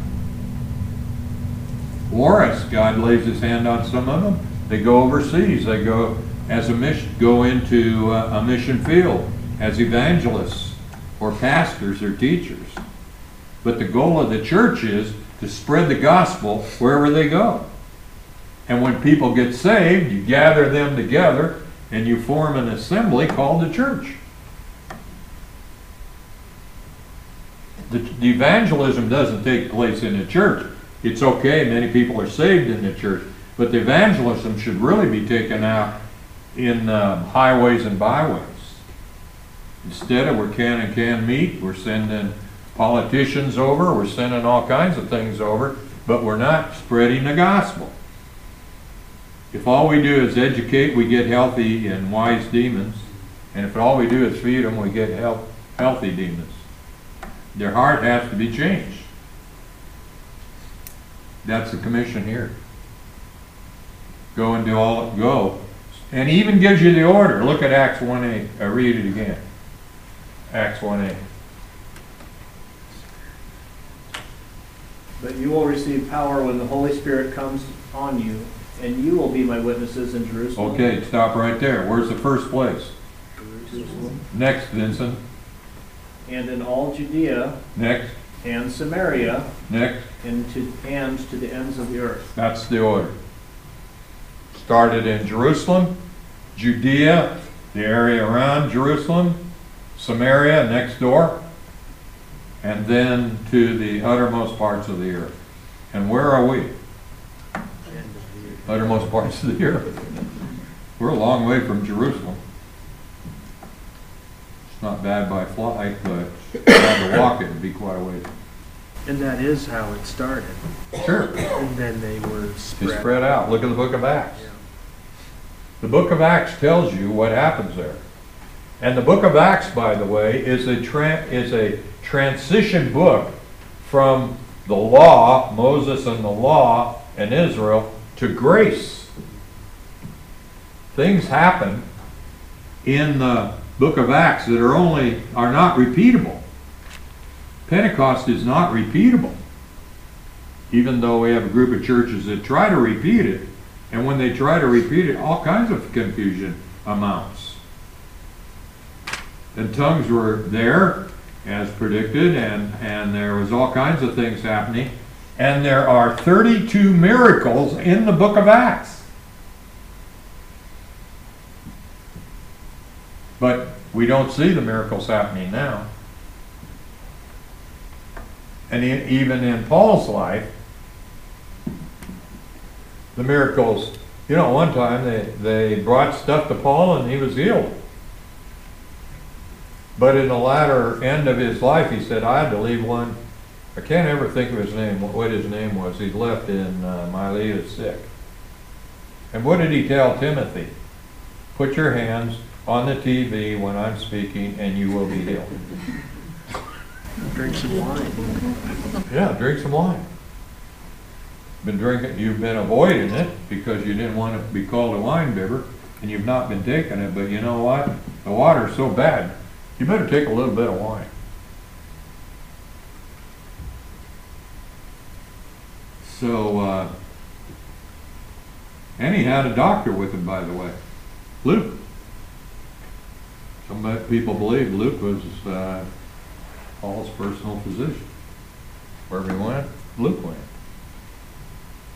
Or as God lays his hand on some of them, they go overseas. They go as a mission, go into a mission field as evangelists or pastors or teachers. But the goal of the church is to spread the gospel wherever they go. And when people get saved, you gather them together and you form an assembly called the church. The, the evangelism doesn't take place in the church. It's okay, many people are saved in the church, but the evangelism should really be taken out in uh, highways and byways. Instead of we're can and can meet, we're sending politicians over, we're sending all kinds of things over, but we're not spreading the gospel. If all we do is educate, we get healthy and wise demons. And if all we do is feed them, we get health, healthy demons. Their heart has to be changed. That's the commission here. Go and do all, go. And he even gives you the order. Look at Acts one eight, uh, read it again. Acts one eight. But you will receive power when the Holy Spirit comes on you, and you will be my witnesses in Jerusalem. Okay, stop right there. Where's the first place? Jerusalem, Next, Vincent. And in all Judea Next, and Samaria, next. and to, and to the ends of the earth. That's the order. Started in Jerusalem, Judea, the area around Jerusalem, Samaria next door, and then to the uttermost parts of the earth. And where are we? Uttermost parts of the earth. We're a long way from Jerusalem. It's not bad by flight, but to walk it would be quite a ways. And that is how it started. Sure. And then they were spread. spread out. Look at the book of Acts. Yeah. The book of Acts tells you what happens there. And the book of Acts, by the way, is a is a transition book from the law, Moses and the law and Israel, to grace. Things happen in the book of Acts that are only are not repeatable. Pentecost is not repeatable. Even though we have a group of churches that try to repeat it, and when they try to repeat it, all kinds of confusion amounts. And tongues were there, as predicted, and, and there was all kinds of things happening. And there are 32 miracles in the book of Acts. But we don't see the miracles happening now. And even in Paul's life, the miracles, you know, one time they, they brought stuff to Paul and he was healed. But in the latter end of his life, he said, I had to leave one. I can't ever think of his name, what his name was. He left in uh, Miletus sick. And what did he tell Timothy? Put your hands on the TV when I'm speaking and you will be healed. Drink some wine. Yeah, drink some wine. Been drinking, you've been avoiding it because you didn't want to be called a wine bibber, and you've not been taking it, but you know what? The water's so bad, you better take a little bit of wine. So, uh, and he had a doctor with him, by the way, Luke. Some people believe Luke was, uh, Paul's personal physician. Wherever he went, Luke went.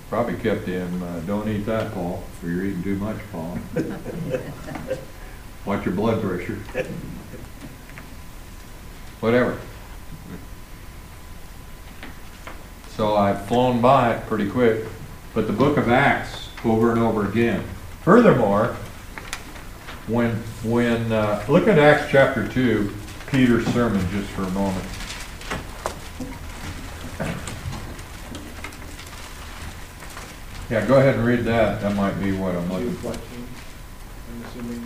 Probably kept him, uh, don't eat that, Paul, or you're eating too much, Paul. Watch your blood pressure. Whatever. So I've flown by it pretty quick, but the book of Acts, over and over again. Furthermore, when, when, uh, look at Acts chapter two, Peter's sermon just for a moment. Yeah, go ahead and read that. That might be what I'm looking for. I'm assuming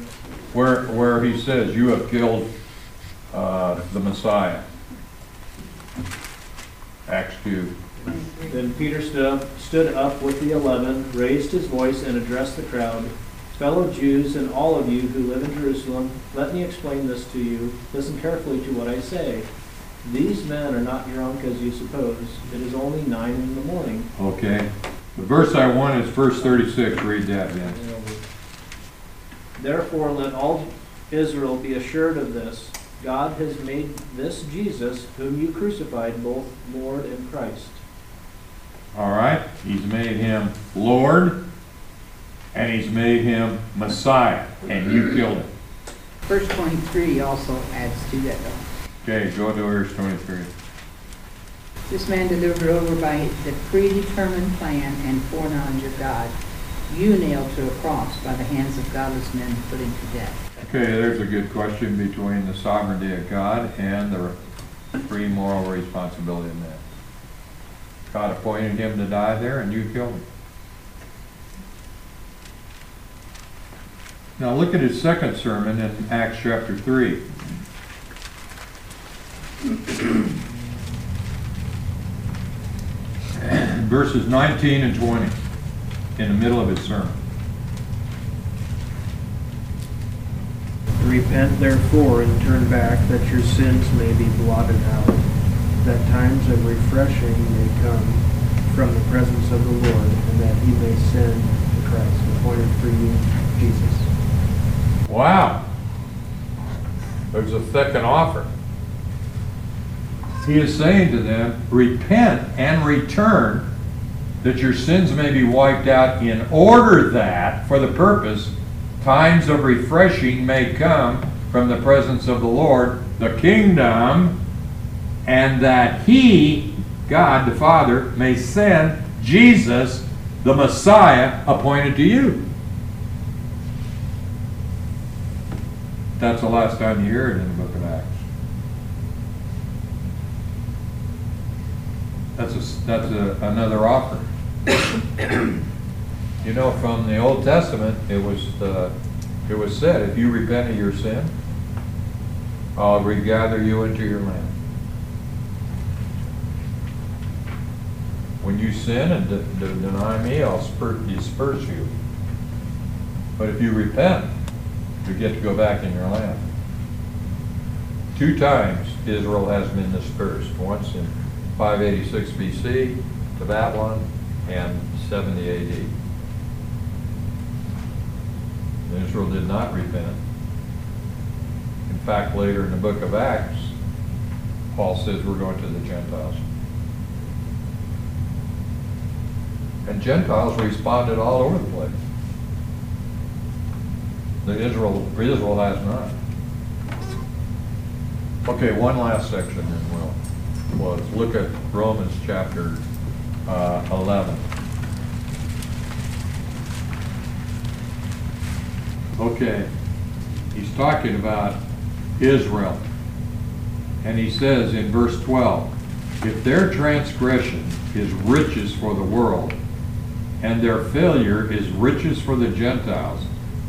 Where, where he says, you have killed, uh, the Messiah. Acts two. Then Peter stood up, stood up with the eleven, raised his voice, and addressed the crowd. Fellow Jews and all of you who live in Jerusalem, let me explain this to you. Listen carefully to what I say. These men are not drunk as you suppose. It is only nine in the morning. Okay. The verse I want is verse thirty-six. Read that, Ben. Therefore, let all Israel be assured of this. God has made this Jesus, whom you crucified, both Lord and Christ. All right? He's made him Lord, and he's made him Messiah, and you killed him. Verse twenty-three also adds to that though. Okay, go to verse twenty-three. This man delivered over by the predetermined plan and foreknowledge of God, you nailed to a cross by the hands of godless men putting to death. Okay, there's a good question between the sovereignty of God and the free moral responsibility of man. God appointed him to die there, and you killed him. Now look at his second sermon in Acts chapter three. verses 19 and 20 in the middle of his sermon. Repent therefore and turn back that your sins may be blotted out, that times of refreshing may come from the presence of the Lord, and that he may send the Christ appointed for you, Jesus. Wow. There's was a thick an offer. He is saying to them, repent and return that your sins may be wiped out in order that, for the purpose, times of refreshing may come from the presence of the Lord, the kingdom, and that he, God the Father, may send Jesus, the Messiah, appointed to you. That's the last time you hear it in the book of Acts. That's a, that's a, another offer. You know, from the Old Testament, it was, uh, it was said, if you repent of your sin, I'll regather you into your land. When you sin and de- de- deny me, I'll spur- disperse you. But if you repent, you get to go back in your land. Two times Israel has been dispersed, once in 586 BC to Babylon and 70 AD. Israel did not repent. In fact, later in the book of Acts, Paul says we're going to the Gentiles. And Gentiles responded all over the place. The Israel, Israel has not. Okay, one last section and we'll, let's look at Romans chapter uh, 11. Okay, he's talking about Israel. And he says in verse 12, if their transgression is riches for the world, and their failure is riches for the Gentiles,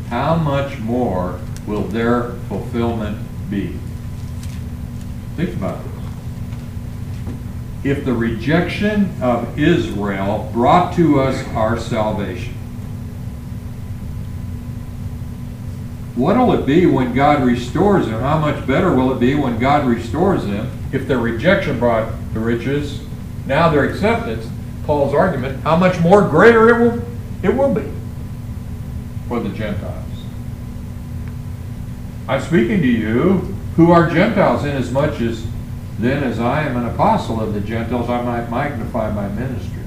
how much more will their fulfillment be? Think about this. If the rejection of Israel brought to us our salvation, what'll it be when God restores them? How much better will it be when God restores them if their rejection brought the riches, now their acceptance, Paul's argument, how much more greater it will it will be for the Gentiles. I'm speaking to you who are Gentiles, inasmuch as then as I am an apostle of the Gentiles, I might magnify my ministry.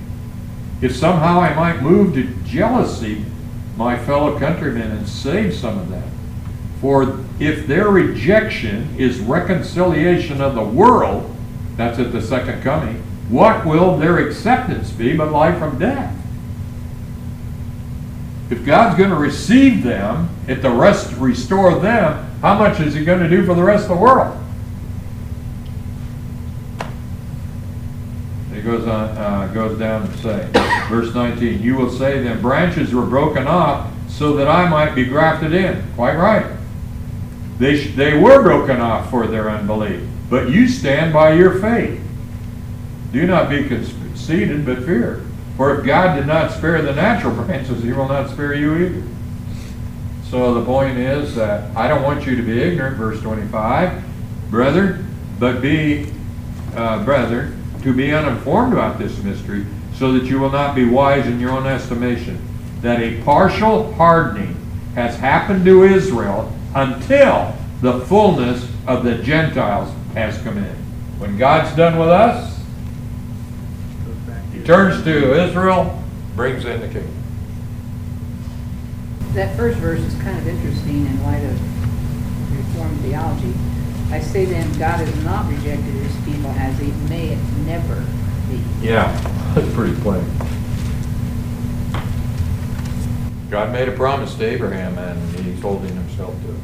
If somehow I might move to jealousy my fellow countrymen and save some of them. For if their rejection is reconciliation of the world, that's at the second coming, what will their acceptance be but life from death? If God's going to receive them, at the rest restore them, how much is He going to do for the rest of the world? Goes on, uh, goes down to say, verse 19, you will say then branches were broken off so that I might be grafted in. Quite right. They, they were broken off for their unbelief, but you stand by your faith. Do not be conceited, but fear. For if God did not spare the natural branches, he will not spare you either. So the point is that I don't want you to be ignorant, verse 25, brother, but be, uh, brother, to be uninformed about this mystery, so that you will not be wise in your own estimation, that a partial hardening has happened to Israel until the fullness of the Gentiles has come in. When God's done with us, he turns to Israel, brings in the kingdom. That first verse is kind of interesting in light of Reformed theology. I say then, God has not rejected his people as he may it never be. Yeah, that's pretty plain. God made a promise to Abraham and he's holding himself to it.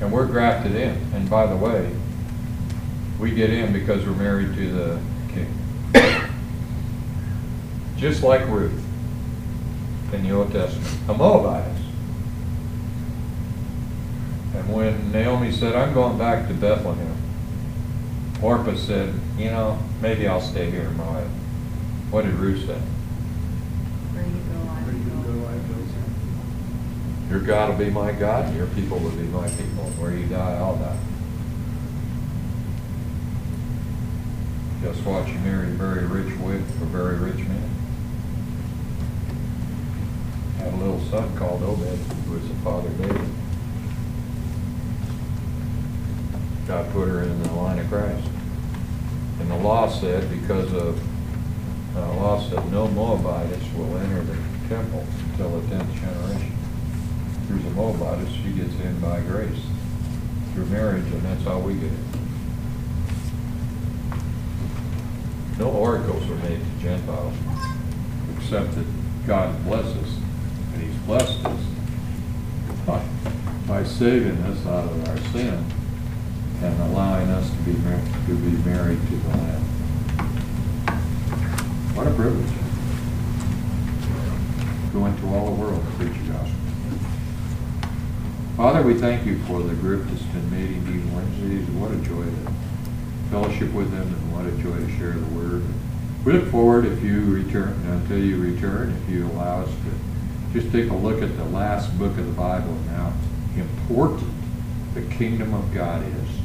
And we're grafted in. And by the way, we get in because we're married to the king. Just like Ruth in the Old Testament, a Moabitess. And when Naomi said, I'm going back to Bethlehem, Orpah said, you know, maybe I'll stay here in Moab. What did Ruth say? Where you go, I Where you will go, Your God will be my God, and your people will be my people. Where you die, I'll die. Just watch you marry a very rich wife, a very rich man. Had a little son called Obed, who was the father of David. God put her in the line of Christ. And the law said, because of, uh, law said, no Moabites will enter the temple until the tenth generation. Here's a Moabitess, she gets in by grace through marriage, and that's how we get it. No oracles are made to Gentiles, except that God blesses, and He's blessed us by, by saving us out of our sin and allowing us to be, to be married to the Lamb. What a privilege. Go into all the world and preach the gospel. Father, we thank you for the group that's been meeting these Wednesdays. What a joy to fellowship with them and what a joy to share the word. We look forward if you return, until you return, if you allow us to just take a look at the last book of the Bible and how important the kingdom of God is,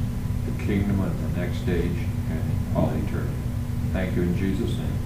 kingdom of the next age and all eternity. Thank you in Jesus' name.